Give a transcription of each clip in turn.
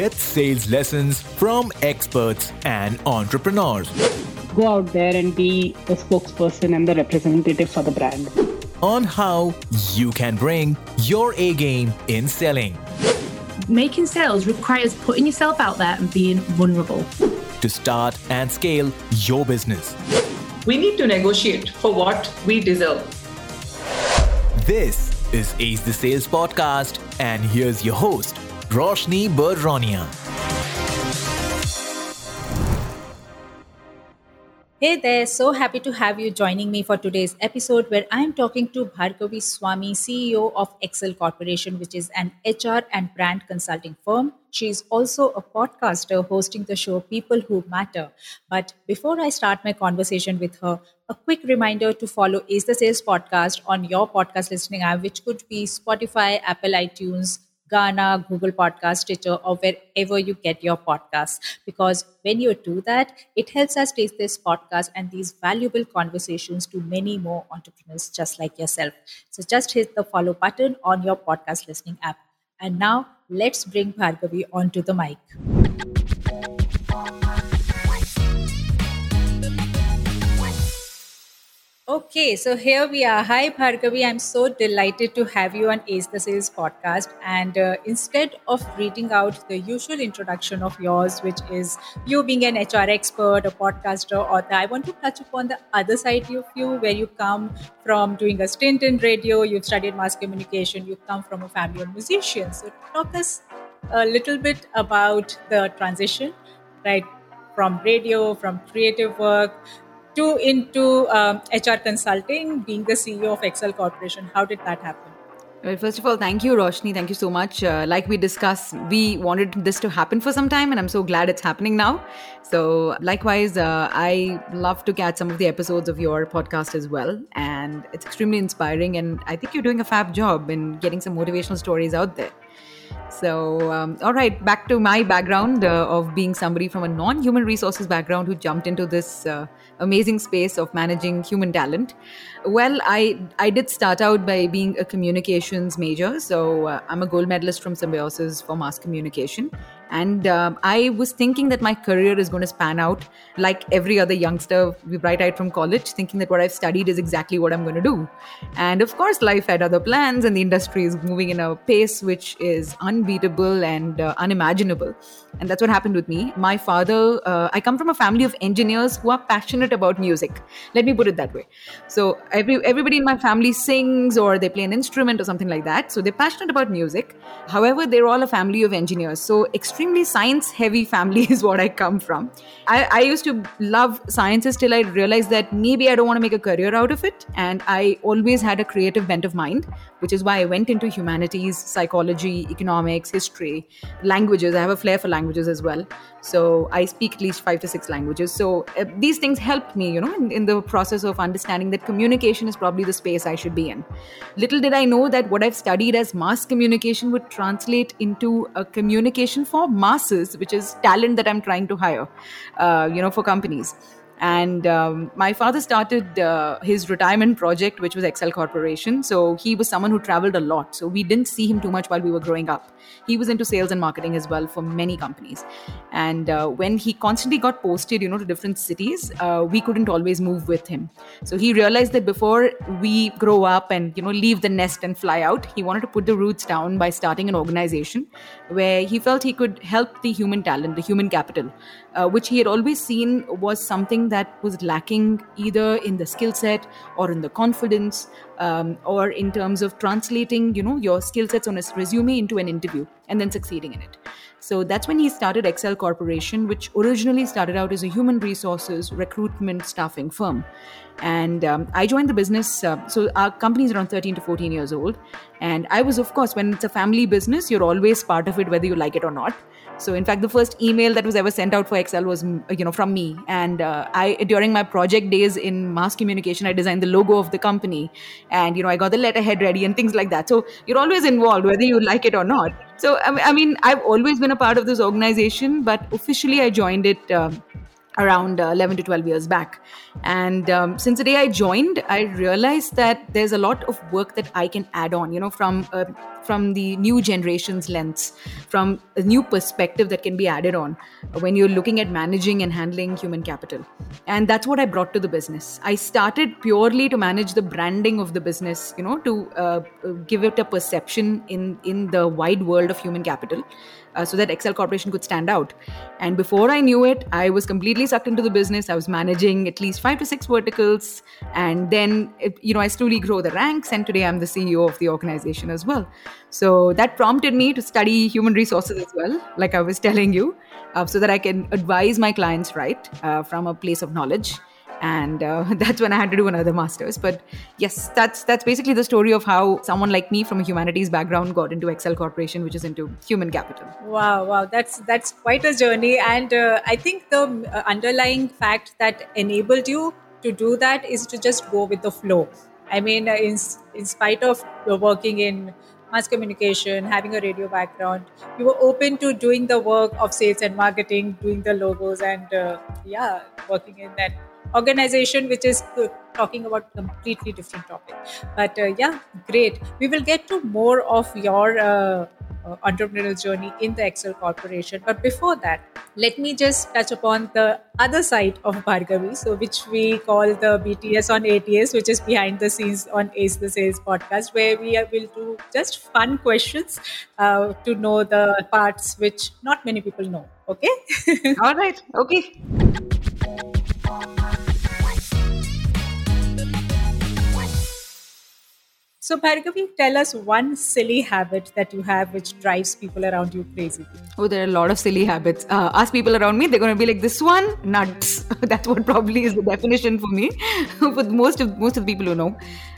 Get sales lessons from experts and entrepreneurs. Go out there and be the spokesperson and the representative for the brand. On how you can bring your A game in selling. Making sales requires putting yourself out there and being vulnerable. To start and scale your business. We need to negotiate for what we deserve. This is Ace the Sales Podcast, and here's your host, Roshni Baronia. Hey there, so happy to have you joining me for today's episode where I'm talking to Bhargavi Swami, CEO of Excel Corporation, which is an HR and brand consulting firm. She is also a podcaster hosting the show People Who Matter. But before I start my conversation with her, a quick reminder to follow Ace the Sales podcast on your podcast listening app, which could be Spotify, Apple iTunes, Gaana, Google Podcast, Stitcher, or wherever you get your podcasts. Because when you do that, it helps us take this podcast and these valuable conversations to many more entrepreneurs just like yourself. So just hit the follow button on your podcast listening app. And now let's bring Bhargavi onto the mic. Okay, so here we are. Hi, Bhargavi. I'm so delighted to have you on Ace the Sales podcast. And uh, instead of reading out the usual introduction of yours, which is you being an HR expert, a podcaster, author, I want to touch upon the other side of you, where you come from doing a stint in radio, you've studied mass communication, you come from a family of musicians. So, talk us a little bit about the transition, right? From radio, from creative work to into um, HR consulting, being the CEO of Excel Corporation. How did that happen? Well, first of all, thank you, Roshni. Thank you so much. Uh, like we discussed, we wanted this to happen for some time, and I'm so glad it's happening now. So, likewise, uh, I love to catch some of the episodes of your podcast as well. And it's extremely inspiring. And I think you're doing a fab job in getting some motivational stories out there. So, um, all right, back to my background uh, of being somebody from a non human resources background who jumped into this uh, amazing space of managing human talent. Well, I, I did start out by being a communications major. So, uh, I'm a gold medalist from Symbiosis for mass communication. And um, I was thinking that my career is going to span out like every other youngster, bright eyed from college, thinking that what I've studied is exactly what I'm going to do. And of course, life had other plans, and the industry is moving in a pace which is unbeatable and uh, unimaginable. And that's what happened with me. My father, uh, I come from a family of engineers who are passionate about music. Let me put it that way. So every everybody in my family sings or they play an instrument or something like that. So they're passionate about music. However, they're all a family of engineers. So science heavy family is what I come from. I, I used to love sciences till I realized that maybe I don't want to make a career out of it. And I always had a creative bent of mind, which is why I went into humanities, psychology, economics, history, languages. I have a flair for languages as well. So I speak at least five to six languages. So uh, these things helped me, you know, in, in the process of understanding that communication is probably the space I should be in. Little did I know that what I've studied as mass communication would translate into a communication for masses, which is talent that I'm trying to hire, uh, you know, for companies. And um, my father started uh, his retirement project, which was Excel Corporation. So he was someone who traveled a lot. So we didn't see him too much while we were growing up. He was into sales and marketing as well for many companies. And uh, when he constantly got posted, you know, to different cities, uh, we couldn't always move with him. So he realized that before we grow up and you know leave the nest and fly out, he wanted to put the roots down by starting an organization where he felt he could help the human talent, the human capital, uh, which he had always seen was something that was lacking either in the skill set or in the confidence um, or in terms of translating you know your skill sets on a resume into an interview and then succeeding in it. So that's when he started excel corporation which originally started out as a human resources recruitment staffing firm. And um, i joined the business uh, so our company is around 13 to 14 years old. And i was of course when it's a family business you're always part of it whether you like it or not so in fact, the first email that was ever sent out for Excel was you know from me, and uh, I during my project days in mass communication, I designed the logo of the company, and you know I got the letterhead ready and things like that. So you're always involved whether you like it or not. So I mean, I've always been a part of this organization, but officially I joined it. Um, around uh, 11 to 12 years back. And um, since the day I joined, I realized that there's a lot of work that I can add on, you know, from uh, from the new generation's lens, from a new perspective that can be added on when you're looking at managing and handling human capital. And that's what I brought to the business. I started purely to manage the branding of the business, you know, to uh, give it a perception in in the wide world of human capital uh, so that Excel Corporation could stand out. And before I knew it, I was completely sucked into the business. I was managing at least five to six verticals. And then, it, you know, I slowly grow the ranks. And today I'm the CEO of the organization as well. So that prompted me to study human resources as well, like I was telling you, uh, so that I can advise my clients right uh, from a place of knowledge. And uh, that's when i had to do another masters. But yes that's that's basically the story of how someone like me from a humanities background got into excel corporation which is into human capital. Wow wow. That's that's quite a journey. And uh, i think the uh, underlying fact that enabled you to do that is to just go with the flow. I mean uh, in, in spite of working in mass communication, having a radio background, you were open to doing the work of sales and marketing, doing the logos, and uh, yeah, working in that organization which is talking about completely different topic. But uh, yeah great. We will get to more of your uh, uh, entrepreneurial journey in the excel corporation. But before that let me just touch upon the other side of bhargavi so which we call the bts on ats which is behind the scenes on ace the sales podcast where we will do just fun questions uh, to know the parts which not many people know okay? All right. Okay So, Bhargavi, tell us one silly habit that you have which drives people around you crazy. Oh, there are a lot of silly habits. Uh, ask people around me, they're going to be like, "This one, nuts." That's what probably is the definition for me, for most of most of the people who know.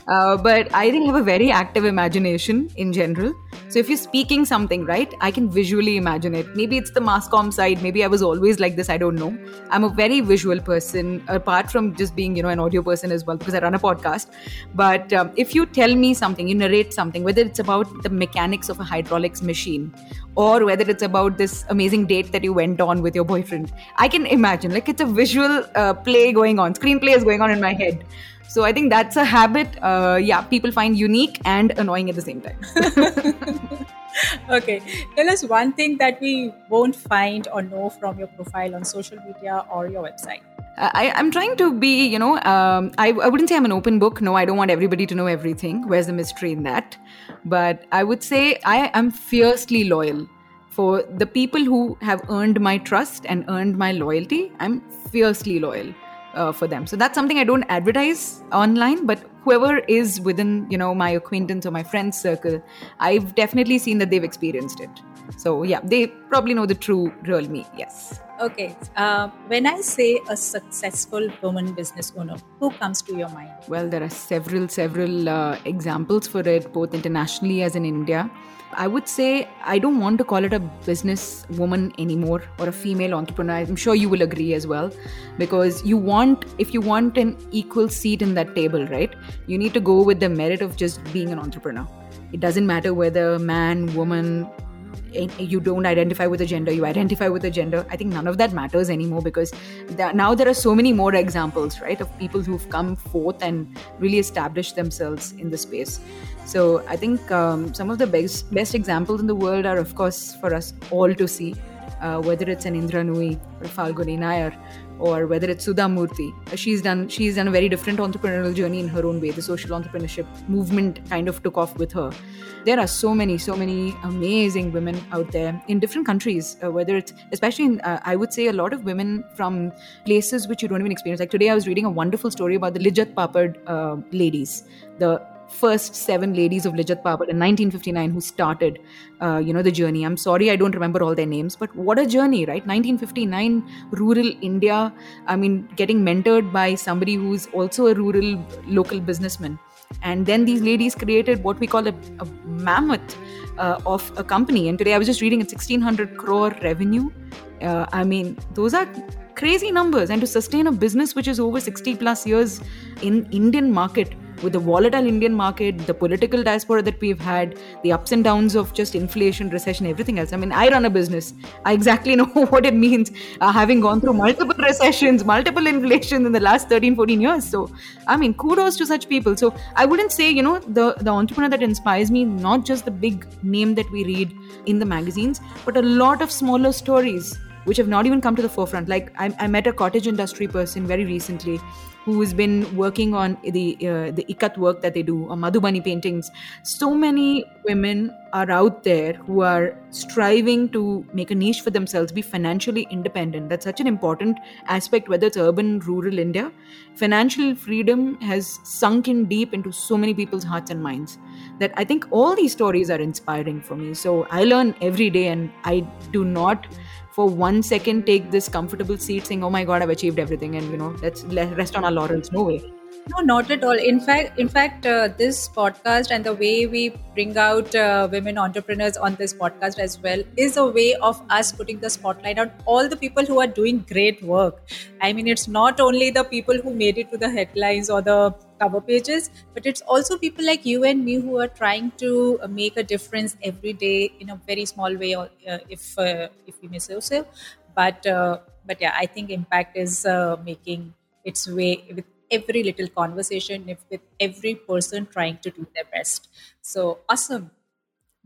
Uh, but I think I have a very active imagination in general. So if you're speaking something, right, I can visually imagine it. Maybe it's the mass com side. Maybe I was always like this. I don't know. I'm a very visual person, apart from just being, you know, an audio person as well, because I run a podcast. But um, if you tell me something, you narrate something, whether it's about the mechanics of a hydraulics machine or whether it's about this amazing date that you went on with your boyfriend, I can imagine. Like it's a visual uh, play going on, screenplay is going on in my head. So I think that's a habit, uh, yeah, people find unique and annoying at the same time. okay, tell us one thing that we won't find or know from your profile on social media or your website. Uh, I, am trying to be, you know, um, I, I wouldn't say I'm an open book. No, I don't want everybody to know everything. Where's the mystery in that? But I would say I am fiercely loyal. For the people who have earned my trust and earned my loyalty, I'm fiercely loyal uh, for them. So that's something i don't advertise online but whoever is within you know my acquaintance or my friends circle i've definitely seen that they've experienced it. So yeah they probably know the true real me yes. Okay uh, when i say a successful woman business owner who comes to your mind? Well there are several several uh, examples for it both internationally as in india I would say I don't want to call it a business woman anymore or a female entrepreneur. I'm sure you will agree as well because you want if you want an equal seat in that table, right? You need to go with the merit of just being an entrepreneur. It doesn't matter whether man, woman, you don't identify with a gender you identify with a gender i think none of that matters anymore because now there are so many more examples right of people who've come forth and really established themselves in the space so I think um, some of the best best examples in the world are, of course, for us all to see. Uh, whether it's an Indra Nooyi or Falguni Nayar, or whether it's Sudha Murthy, she's done she's done a very different entrepreneurial journey in her own way. The social entrepreneurship movement kind of took off with her. There are so many, so many amazing women out there in different countries. Uh, whether it's especially in, uh, I would say a lot of women from places which you don't even experience. Like today, I was reading a wonderful story about the Lijjat Papad uh, ladies, the first seven ladies of Lijjat Papad in 1959 who started, uh, you know, the journey. I'm sorry I don't remember all their names, but what a journey, right? 1959, rural India. I mean, getting mentored by somebody who's also a rural local businessman. And then these ladies created what we call a, a mammoth uh, of a company. And today I was just reading it's 1600 crore revenue. Uh, I mean, those are crazy numbers. And to sustain a business which is over 60 plus years in Indian market with the volatile Indian market, the political diaspora that we've had, the ups and downs of just inflation, recession, everything else. I mean, I run a business. I exactly know what it means uh, having gone through multiple recessions, multiple inflation in the last 13, 14 years. So, I mean, kudos to such people. So, I wouldn't say, you know, the, the entrepreneur that inspires me, not just the big name that we read in the magazines, but a lot of smaller stories which have not even come to the forefront. Like I, I met a cottage industry person very recently who has been working on the uh, the ikat work that they do, or Madhubani paintings. So many women are out there who are striving to make a niche for themselves, be financially independent. That's such an important aspect, whether it's urban, rural India. Financial freedom has sunk in deep into so many people's hearts and minds that I think all these stories are inspiring for me. So I learn every day, and I do not for one second take this comfortable seat saying, oh my God, I've achieved everything and, you know, let's rest on our laurels. No way. No, not at all. In fact, in fact, uh, this podcast and the way we bring out uh, women entrepreneurs on this podcast as well is a way of us putting the spotlight on all the people who are doing great work. I mean, it's not only the people who made it to the headlines or the cover pages, but it's also people like you and me who are trying to uh, make a difference every day in a very small way, or uh, if uh, if we may say so. But uh, but yeah, I think impact is making its way with every little conversation, if with every person trying to do their best. So awesome.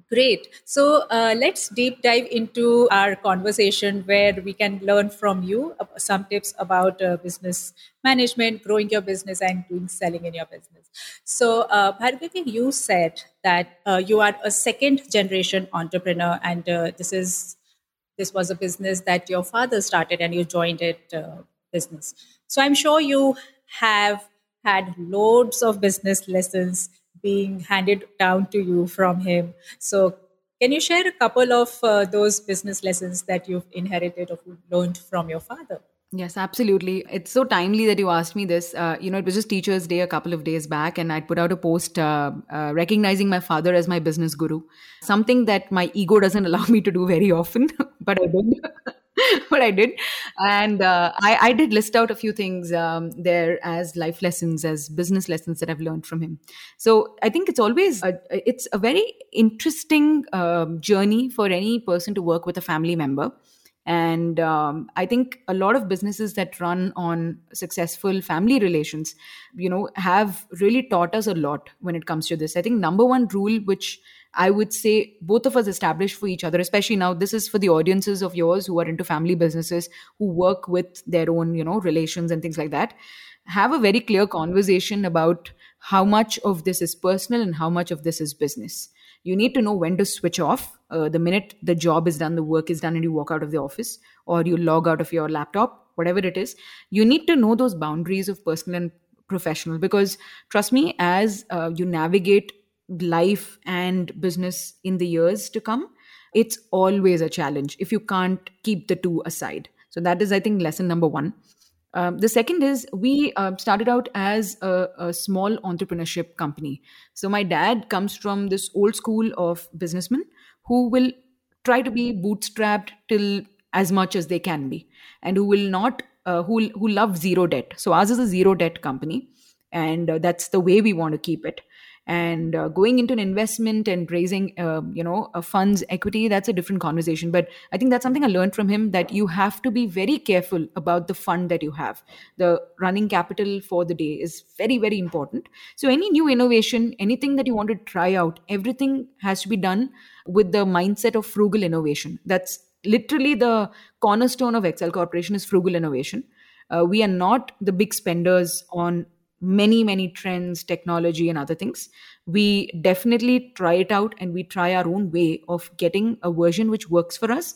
Great. So uh, let's deep dive into our conversation where we can learn from you some tips about uh, business management, growing your business, and doing selling in your business. So, uh, Bhargavi, you said that uh, you are a second generation entrepreneur, and uh, this is this was a business that your father started, and you joined it uh, business. So, I'm sure you have had loads of business lessons being handed down to you from him. So, can you share a couple of uh, those business lessons that you've inherited or learned from your father? Yes, absolutely. It's so timely that you asked me this. Uh, you know, it was just Teachers' Day a couple of days back, and I'd put out a post uh, uh, recognizing my father as my business guru, something that my ego doesn't allow me to do very often, but I did. but I did. And uh, I, I, did list out a few things um, there as life lessons, as business lessons that I've learned from him. So I think it's always, a, it's a very interesting um, journey for any person to work with a family member. And um, I think a lot of businesses that run on successful family relations, you know, have really taught us a lot when it comes to this. I think number one rule, which I would say both of us established for each other, especially now. This is for the audiences of yours who are into family businesses, who work with their own, you know, relations and things like that. Have a very clear conversation about how much of this is personal and how much of this is business. You need to know when to switch off. Uh, the minute the job is done, the work is done, and you walk out of the office or you log out of your laptop, whatever it is, you need to know those boundaries of personal and professional because trust me as uh, you navigate life and business in the years to come, it's always a challenge if you can't keep the two aside. So, that is, I think, lesson number one. Um, the second is we uh, started out as a, a, small entrepreneurship company. So, my dad comes from this old school of businessmen who will try to be bootstrapped till as much as they can be and who will not, uh, who, who love zero debt. So, ours is a zero debt company and uh, that's the way we want to keep it and uh, going into an investment and raising uh, you know a fund's equity that's a different conversation. But i think that's something i learned from him that you have to be very careful about the fund that you have. The running capital for the day is very very important. So any new innovation anything that you want to try out everything has to be done with the mindset of frugal innovation. That's literally the cornerstone of excel corporation is frugal innovation. Uh, we are not the big spenders on many many trends technology and other things. We definitely try it out and we try our own way of getting a version which works for us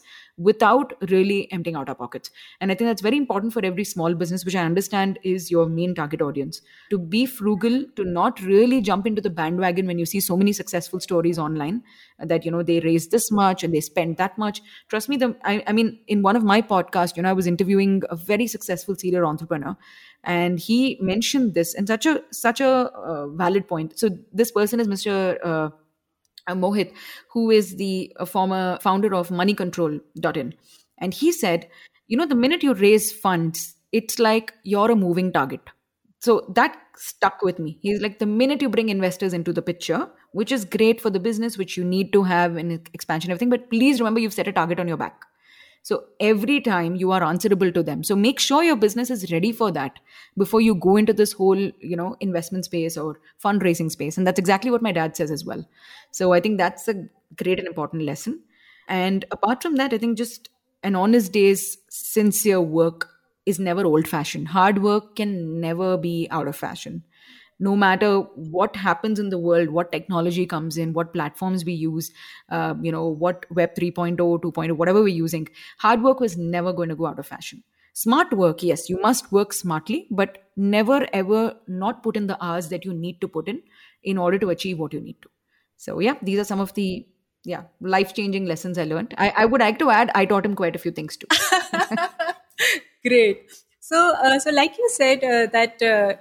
without really emptying out our pockets. And i think that's very important for every small business which i understand is your main target audience to be frugal to not really jump into the bandwagon when you see so many successful stories online that you know they raise this much and they spend that much. Trust me the i, I mean in one of my podcasts you know i was interviewing a very successful serial entrepreneur and he mentioned this and such a such a uh, valid point. So this person is mr uh, uh, mohit who is the uh, former founder of moneycontrol.in and he said you know the minute you raise funds it's like you're a moving target. So that stuck with me. He's like the minute you bring investors into the picture which is great for the business which you need to have in expansion everything but please remember you've set a target on your back so every time you are answerable to them so make sure your business is ready for that before you go into this whole you know investment space or fundraising space and that's exactly what my dad says as well so i think that's a great and important lesson and apart from that i think just an honest day's sincere work is never old fashioned. Hard work can never be out of fashion. No matter what happens in the world, what technology comes in, what platforms we use, uh, you know, what Web 3.0, 2.0, whatever we're using, hard work was never going to go out of fashion. Smart work, yes, you must work smartly, but never ever not put in the hours that you need to put in in order to achieve what you need to. So, yeah, these are some of the yeah life changing lessons I learned. I, I would like to add, I taught him quite a few things too. Great. So, uh, so like you said uh, that uh,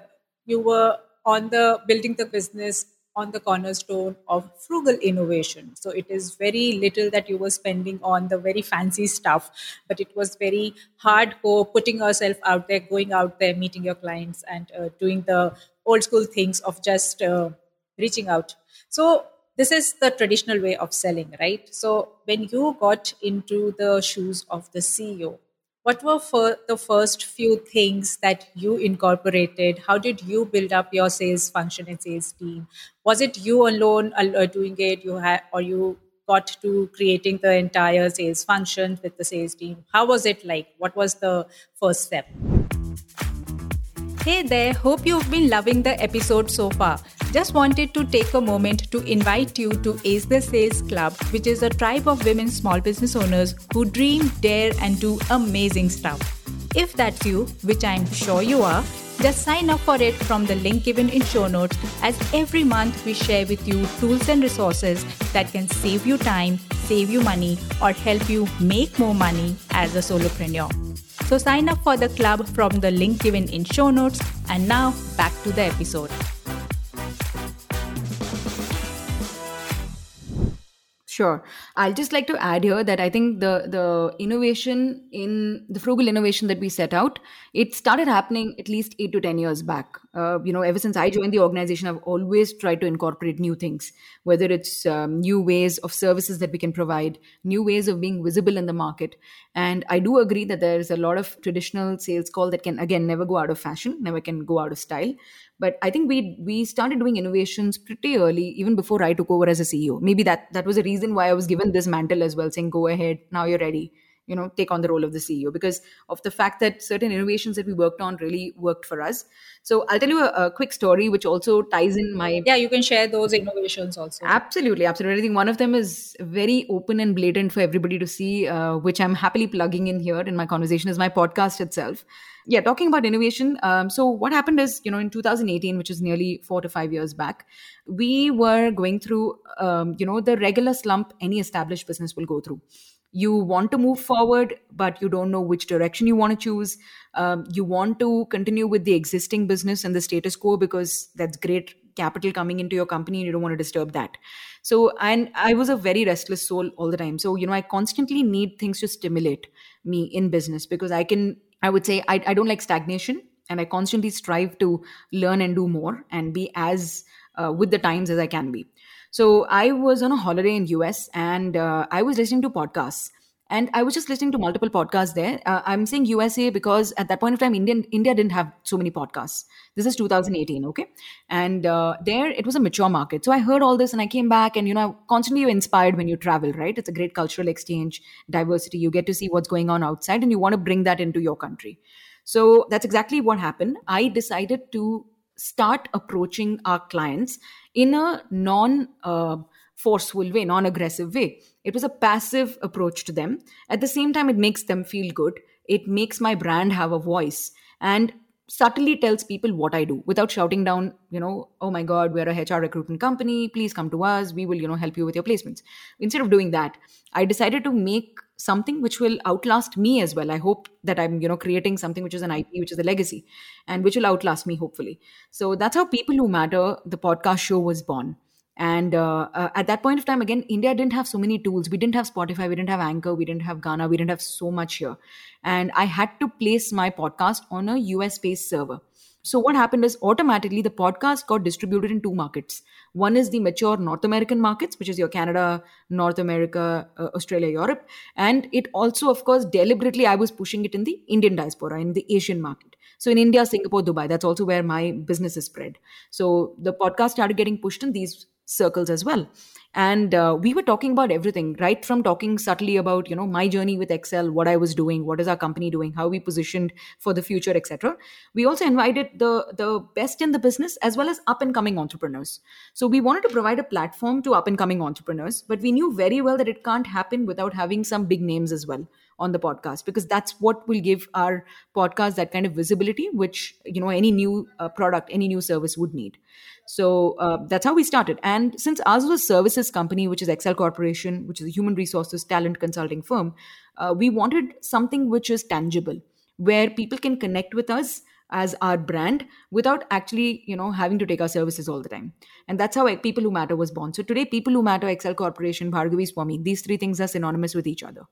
you were on the building the business on the cornerstone of frugal innovation. So it is very little that you were spending on the very fancy stuff, but it was very hardcore, putting yourself out there, going out there, meeting your clients, and uh, doing the old school things of just uh, reaching out. So this is the traditional way of selling, right? So when you got into the shoes of the CEO, what were the first few things that you incorporated? How did you build up your sales function and sales team? Was it you alone uh, doing it? You had or you got to creating the entire sales function with the sales team? How was it like? What was the first step Hey there, hope you've been loving the episode so far. Just wanted to take a moment to invite you to Ace the Sales Club, which is a tribe of women small business owners who dream, dare, and do amazing stuff. If that's you, which I'm sure you are, just sign up for it from the link given in show notes as every month we share with you tools and resources that can save you time, save you money, or help you make more money as a solopreneur. So sign up for the club from the link given in show notes. And now back to the episode. Sure. I'll just like to add here that I think the the innovation in the frugal innovation that we set out, it started happening at least eight to ten years back. Uh, you know, ever since I joined the organization, I've always tried to incorporate new things, whether it's um, new ways of services that we can provide, new ways of being visible in the market. And I do agree that there's a lot of traditional sales call that can again never go out of fashion, never can go out of style but i think we we started doing innovations pretty early even before i took over as a ceo maybe that that was a reason why i was given this mantle as well saying go ahead now you're ready you know take on the role of the ceo because of the fact that certain innovations that we worked on really worked for us. So i'll tell you a, a quick story which also ties in my yeah you can share those innovations also. Absolutely absolutely. I think one of them is very open and blatant for everybody to see uh, which i'm happily plugging in here in my conversation is my podcast itself. Yeah talking about innovation um, so what happened is you know in 2018 which is nearly four to five years back we were going through um, you know the regular slump any established business will go through you want to move forward but you don't know which direction you want to choose. Um, you want to continue with the existing business and the status quo because that's great capital coming into your company and you don't want to disturb that. So and i was a very restless soul all the time. So you know i constantly need things to stimulate me in business because i can I would say I, I don't like stagnation and I constantly strive to learn and do more and be as uh, with the times as I can be. So I was on a holiday in US and uh, I was listening to podcasts and I was just listening to multiple podcasts there. Uh, I'm saying USA because at that point of time, Indian India didn't have so many podcasts. This is 2018, okay, and uh, there it was a mature market. So I heard all this, and I came back, and you know, constantly you're inspired when you travel, right? It's a great cultural exchange, diversity. You get to see what's going on outside, and you want to bring that into your country. So that's exactly what happened. I decided to start approaching our clients in a non uh, forceful way, non aggressive way. It was a passive approach to them. At the same time, it makes them feel good. It makes my brand have a voice and subtly tells people what I do without shouting down, you know, oh my God, we're a HR recruitment company. Please come to us. We will, you know, help you with your placements. Instead of doing that, I decided to make something which will outlast me as well. I hope that I'm, you know, creating something which is an IP, which is a legacy, and which will outlast me, hopefully. So that's how People Who Matter, the podcast show, was born and uh, uh, at that point of time again india didn't have so many tools we didn't have spotify we didn't have anchor we didn't have Gaana we didn't have so much here and i had to place my podcast on a us based server So what happened is automatically the podcast got distributed in two markets. One is the mature North American markets, which is your Canada, North America, uh, Australia, Europe, and it also, of course, deliberately I was pushing it in the Indian diaspora, in the Asian market. So in India, Singapore, Dubai, that's also where my business is spread. So the podcast started getting pushed in these circles as well. And uh, we were talking about everything right from talking subtly about you know my journey with excel what i was doing what is our company doing how we positioned for the future etc we also invited the the best in the business as well as up and coming entrepreneurs. So we wanted to provide a platform to up and coming entrepreneurs but we knew very well that it can't happen without having some big names as well on the podcast because that's what will give our podcast that kind of visibility which you know any new uh, product any new service would need. So uh, that's how we started. And since ours was a services company which is excel corporation which is a human resources talent consulting firm uh, we wanted something which is tangible where people can connect with us as our brand without actually you know having to take our services all the time. And that's how people who matter was born. So today people who matter excel corporation bhargavi swami these three things are synonymous with each other.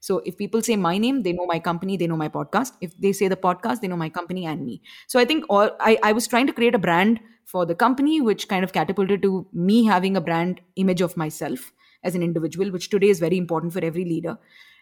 So if people say my name they know my company they know my podcast. If they say the podcast they know my company and me. So i think all i, I was trying to create a brand for the company which kind of catapulted to me having a brand image of myself as an individual which today is very important for every leader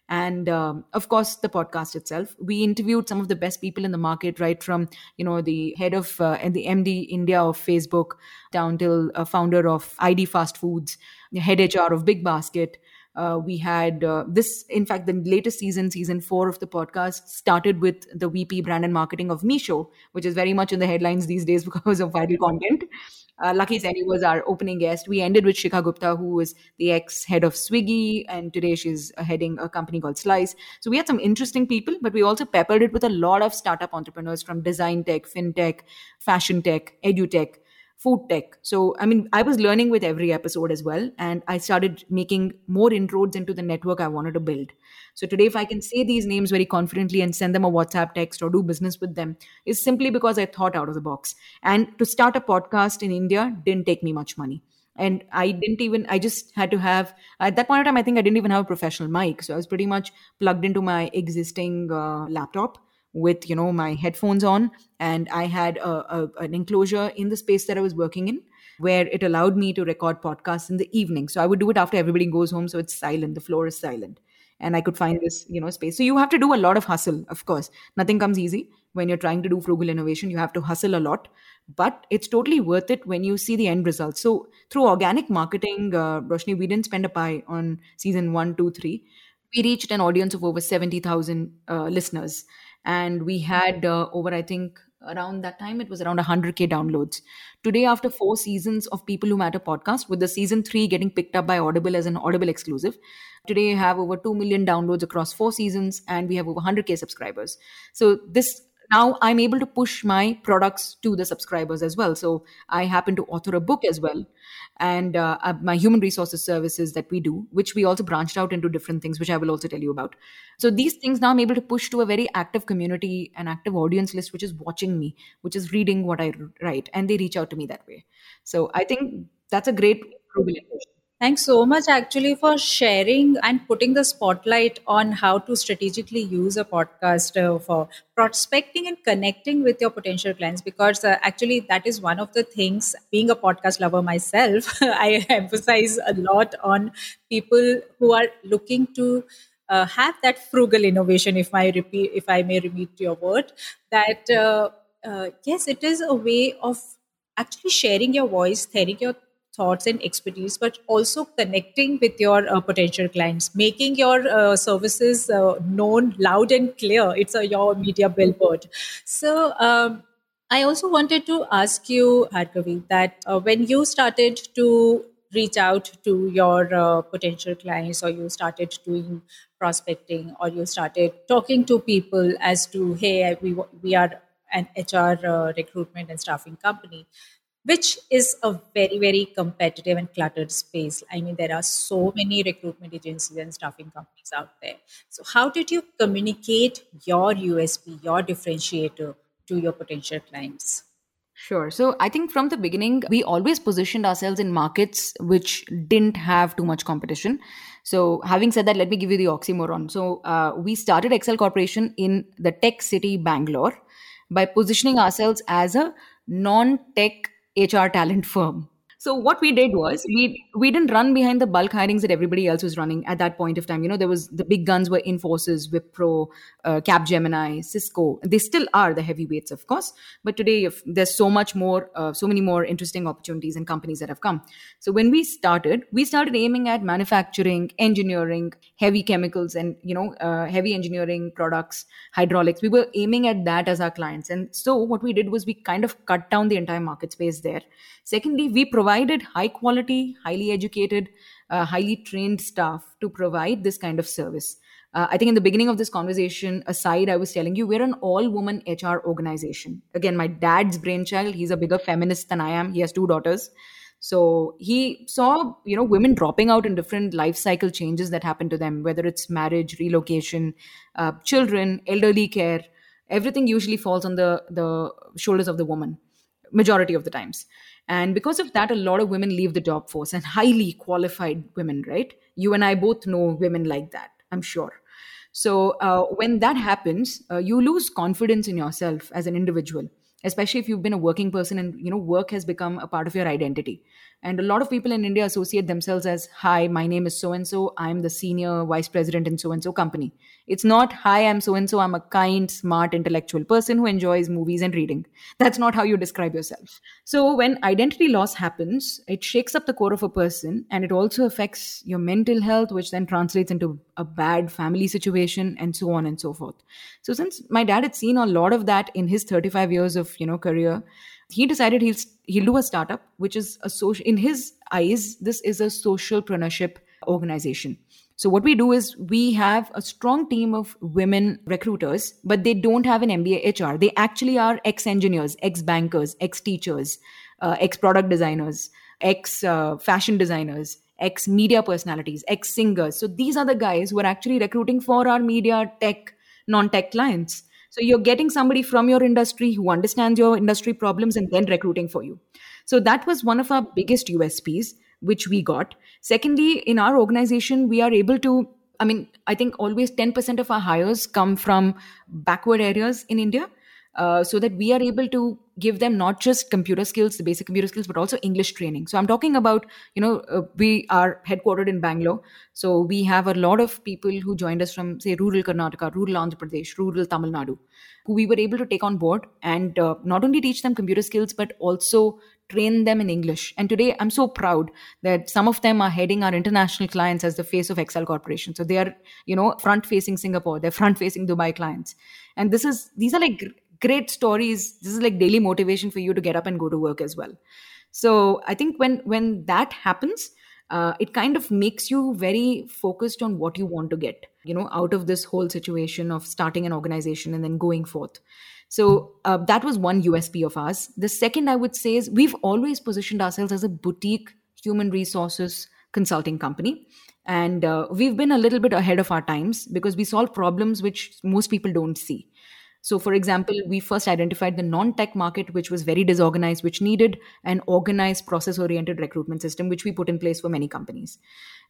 and um, of course the podcast itself. We interviewed some of the best people in the market right from you know the head of uh, and the md india of facebook down till a founder of id fast foods the head hr of big basket uh, we had uh, this in fact the latest season season 4 of the podcast started with the vp brand and marketing of Meesho which is very much in the headlines these days because of viral content uh, Lucky Saini was our opening guest. We ended with Shikha Gupta, who was the ex head of Swiggy, and today she's heading a company called Slice. So we had some interesting people, but we also peppered it with a lot of startup entrepreneurs from design tech, fintech, fashion tech, edutech food tech. So, I mean, I was learning with every episode as well. And I started making more inroads into the network I wanted to build. So, today, if I can say these names very confidently and send them a WhatsApp text or do business with them, is simply because I thought out of the box. And to start a podcast in India didn't take me much money. And I didn't even, I just had to have, at that point of time, I think I didn't even have a professional mic. So I was pretty much plugged into my existing uh, laptop with you know my headphones on and i had a, a, an enclosure in the space that i was working in where it allowed me to record podcasts in the evening. So i would do it after everybody goes home so it's silent. The floor is silent. And i could find this you know space. So you have to do a lot of hustle of course. Nothing comes easy. When you're trying to do frugal innovation you have to hustle a lot. But it's totally worth it when you see the end result. So through organic marketing uh, roshni we didn't spend a pie on season one two three. We reached an audience of over 70000 uh, listeners and we had uh, over i think around that time it was around 100k downloads. Today after four seasons of people who matter podcast with the season 3 getting picked up by audible as an audible exclusive today I have over 2 million downloads across four seasons and we have over 100k subscribers. So this now i'm able to push my products to the subscribers as well. So i happen to author a book as well. And uh, uh, my human resources services that we do which we also branched out into different things which i will also tell you about. So these things now i'm able to push to a very active community an active audience list which is watching me which is reading what i write. And they reach out to me that way. So i think that's a great Thanks so much, actually, for sharing and putting the spotlight on how to strategically use a podcast uh, for prospecting and connecting with your potential clients. Because uh, actually, that is one of the things, being a podcast lover myself, I emphasize a lot on people who are looking to. Uh, have that frugal innovation, if I repeat, if I may repeat your word, that uh, uh, yes, it is a way of actually sharing your voice, sharing your thoughts and expertise, but also connecting with your uh, potential clients, making your uh, services uh, known loud and clear. It's a your media billboard. So. Um, I also wanted to ask you, Bhargavi, that uh, when you started to reach out to your uh, potential clients or you started doing prospecting or you started talking to people as to hey we, we are an hr uh, recruitment and staffing company which is a very very competitive and cluttered space i mean there are so many recruitment agencies and staffing companies out there so how did you communicate your usp your differentiator to your potential clients Sure. So I think from the beginning, we always positioned ourselves in markets which didn't have too much competition. So, having said that, let me give you the oxymoron. So, uh, we started Excel Corporation in the tech city Bangalore, by positioning ourselves as a non-tech hr talent firm so what we did was we we didn't run behind the bulk hirings that everybody else was running at that point of time. You know, there was the big guns were Infosys, Wipro, uh, Capgemini, Cisco. They still are the heavyweights, of course. But today, if there's so much more, uh, so many more interesting opportunities and companies that have come. So when we started, we started aiming at manufacturing, engineering, heavy chemicals, and you know, uh, heavy engineering products, hydraulics. We were aiming at that as our clients. And so what we did was we kind of cut down the entire market space there. Secondly, we provided high quality, highly educated, uh, highly trained staff to provide this kind of service. Uh, I think in the beginning of this conversation, aside, I was telling you we're an all woman HR organization. Again, my dad's brainchild. He's a bigger feminist than I am. He has two daughters. So he saw, you know, women dropping out in different life cycle changes that happen to them, whether it's marriage, relocation, uh, children, elderly care. Everything usually falls on the the shoulders of the woman, majority of the times. And because of that, a lot of women leave the job force and highly qualified women, right? You and I both know women like that, I'm sure. So uh, when that happens, uh, you lose confidence in yourself as an individual, especially if you've been a working person and you know work has become a part of your identity. And a lot of people in India associate themselves as, "Hi, my name is so and so. I'm the senior vice president in so and so company." It's not, "Hi, I'm so and so. I'm a kind, smart, intellectual person who enjoys movies and reading." That's not how you describe yourself. So when identity loss happens, it shakes up the core of a person, and it also affects your mental health, which then translates into a bad family situation, and so on and so forth. So since my dad had seen a lot of that in his 35 years of you know career he decided he'll he'll do a startup which is a social in his eyes this is a socialpreneurship organization. So what we do is we have a strong team of women recruiters but they don't have an mba hr they actually are ex engineers ex bankers ex teachers uh, ex product designers ex uh, fashion designers ex media personalities ex singers so these are the guys who are actually recruiting for our media tech non tech clients so you're getting somebody from your industry who understands your industry problems and then recruiting for you. So that was one of our biggest USPs, which we got. Secondly, in our organization, we are able to, I mean, I think always 10% of our hires come from backward areas in India. Uh, so that we are able to give them not just computer skills the basic computer skills but also english training. So i'm talking about you know uh, we are headquartered in bangalore. So we have a lot of people who joined us from say rural karnataka rural andhra pradesh rural tamil nadu who we were able to take on board and uh, not only teach them computer skills but also train them in english. And today i'm so proud that some of them are heading our international clients as the face of excel corporation. So they are you know front facing singapore. They're front facing dubai clients. And this is these are like great stories. This is like daily motivation for you to get up and go to work as well. So i think when when that happens uh, it kind of makes you very focused on what you want to get you know out of this whole situation of starting an organization and then going forth. So uh, that was one usp of ours. The second i would say is we've always positioned ourselves as a boutique human resources consulting company. And uh, we've been a little bit ahead of our times because we solve problems which most people don't see so, for example, we first identified the non tech market, which was very disorganized, which needed an organized, process oriented recruitment system, which we put in place for many companies.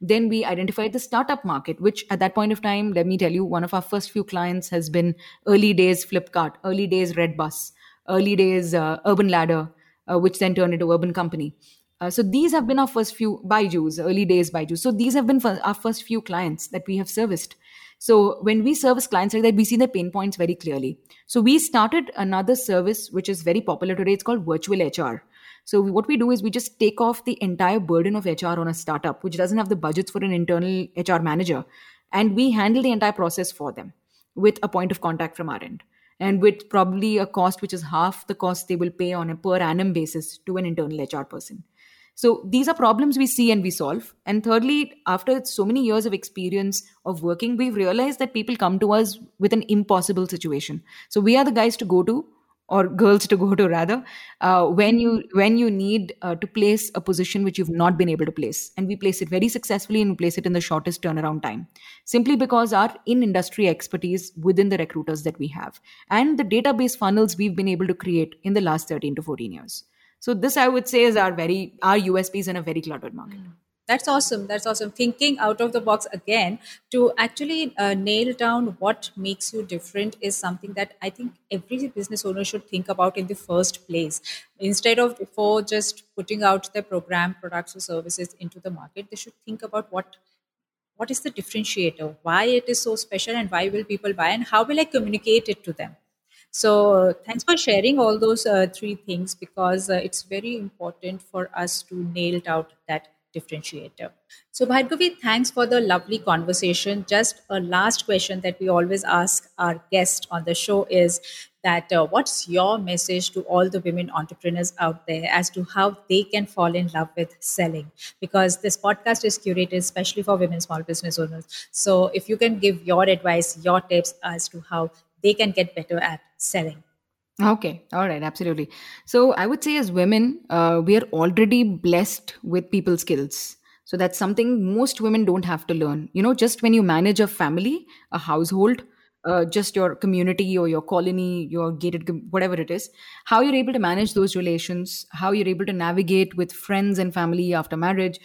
Then we identified the startup market, which at that point of time, let me tell you, one of our first few clients has been early days Flipkart, early days Redbus, early days uh, Urban Ladder, uh, which then turned into Urban Company. Uh, so these have been our first few Byju's, early days Byju's. So these have been our first few clients that we have serviced. So when we service clients like that, we see the pain points very clearly. So we started another service which is very popular today. It's called virtual HR. So what we do is we just take off the entire burden of HR on a startup which doesn't have the budgets for an internal HR manager, and we handle the entire process for them with a point of contact from our end and with probably a cost which is half the cost they will pay on a per annum basis to an internal HR person. So these are problems we see and we solve. And thirdly, after so many years of experience of working, we've realized that people come to us with an impossible situation. So we are the guys to go to or girls to go to rather uh, when you when you need uh, to place a position which you've not been able to place and we place it very successfully and we place it in the shortest turnaround time simply because our in industry expertise within the recruiters that we have and the database funnels we've been able to create in the last 13 to 14 years so this, I would say, is our very our USPs in a very cluttered market. That's awesome. That's awesome. Thinking out of the box again to actually uh, nail down what makes you different is something that I think every business owner should think about in the first place. Instead of before just putting out their program, products, or services into the market, they should think about what what is the differentiator, why it is so special, and why will people buy, and how will I communicate it to them. So, thanks for sharing all those uh, three things because uh, it's very important for us to nail out that differentiator. So, Bhargavi, thanks for the lovely conversation. Just a last question that we always ask our guest on the show is that uh, what's your message to all the women entrepreneurs out there as to how they can fall in love with selling? Because this podcast is curated especially for women small business owners. So, if you can give your advice, your tips as to how they can get better at selling. Okay, all right, absolutely. So I would say, as women, uh, we are already blessed with people skills. So that's something most women don't have to learn. You know, just when you manage a family, a household, uh, just your community or your colony, your gated, whatever it is, how you're able to manage those relations, how you're able to navigate with friends and family after marriage,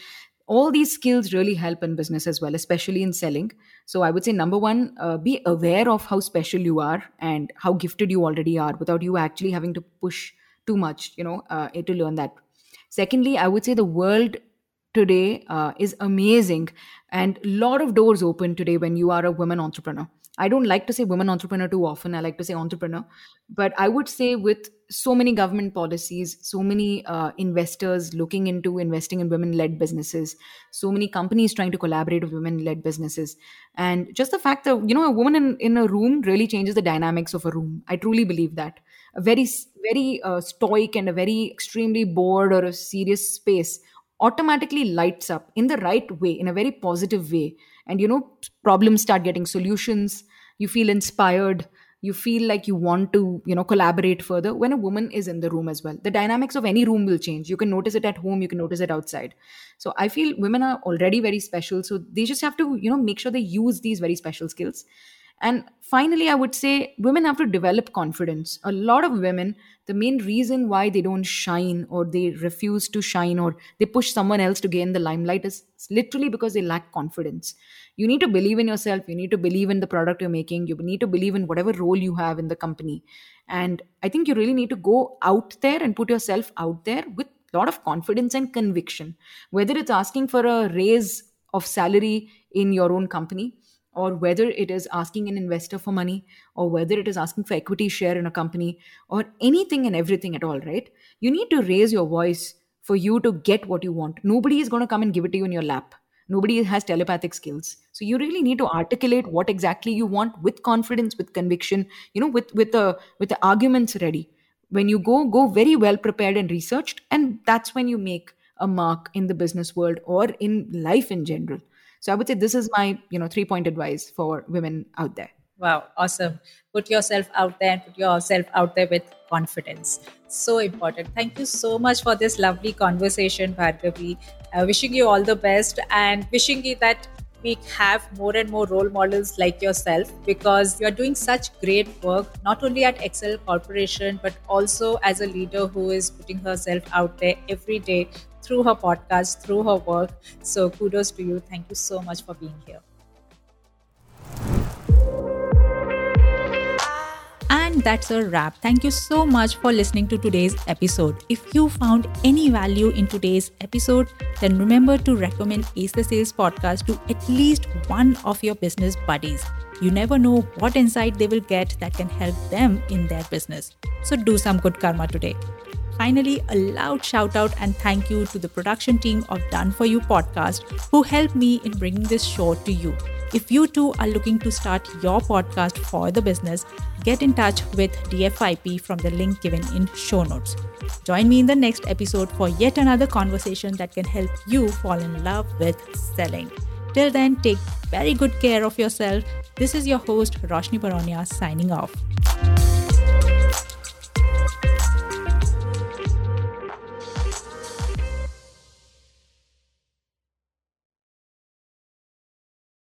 all these skills really help in business as well especially in selling. So i would say number one uh, be aware of how special you are and how gifted you already are without you actually having to push too much you know uh, to learn that. Secondly i would say the world today uh, is amazing and a lot of doors open today when you are a woman entrepreneur I don't like to say women entrepreneur too often. I like to say entrepreneur. But I would say with so many government policies, so many uh, investors looking into investing in women led businesses, so many companies trying to collaborate with women led businesses. And just the fact that, you know, a woman in, in a room really changes the dynamics of a room. I truly believe that. A very, very uh, stoic and a very extremely bored or a serious space automatically lights up in the right way, in a very positive way and you know problems start getting solutions. You feel inspired. You feel like you want to you know collaborate further when a woman is in the room as well. The dynamics of any room will change. You can notice it at home. You can notice it outside. So i feel women are already very special. So they just have to you know make sure they use these very special skills and finally, I would say women have to develop confidence. A lot of women, the main reason why they don't shine or they refuse to shine or they push someone else to gain the limelight is literally because they lack confidence. You need to believe in yourself. You need to believe in the product you're making. You need to believe in whatever role you have in the company. And I think you really need to go out there and put yourself out there with a lot of confidence and conviction. Whether it's asking for a raise of salary in your own company, or whether it is asking an investor for money or whether it is asking for equity share in a company or anything and everything at all right? You need to raise your voice for you to get what you want. Nobody is going to come and give it to you in your lap. Nobody has telepathic skills. So you really need to articulate what exactly you want with confidence with conviction you know with with the with the arguments ready. When you go go very well prepared and researched and that's when you make a mark in the business world or in life in general so I would say this is my, you know, three point advice for women out there. Wow, awesome. Put yourself out there and put yourself out there with confidence. So important. Thank you so much for this lovely conversation, Bhargavi. Uh, wishing you all the best and wishing you that we have more and more role models like yourself because you are doing such great work, not only at Excel Corporation, but also as a leader who is putting herself out there every day through her podcast, through her work. So kudos to you. Thank you so much for being here. And that's a wrap. Thank you so much for listening to today's episode. If you found any value in today's episode, then remember to recommend Ace the Sales podcast to at least one of your business buddies. You never know what insight they will get that can help them in their business. So do some good karma today. Finally, a loud shout out and thank you to the production team of Done For You podcast who helped me in bringing this show to you. If you too are looking to start your podcast for the business, get in touch with DFIP from the link given in show notes. Join me in the next episode for yet another conversation that can help you fall in love with selling. Till then, take very good care of yourself. This is your host, Roshni Baronia, signing off.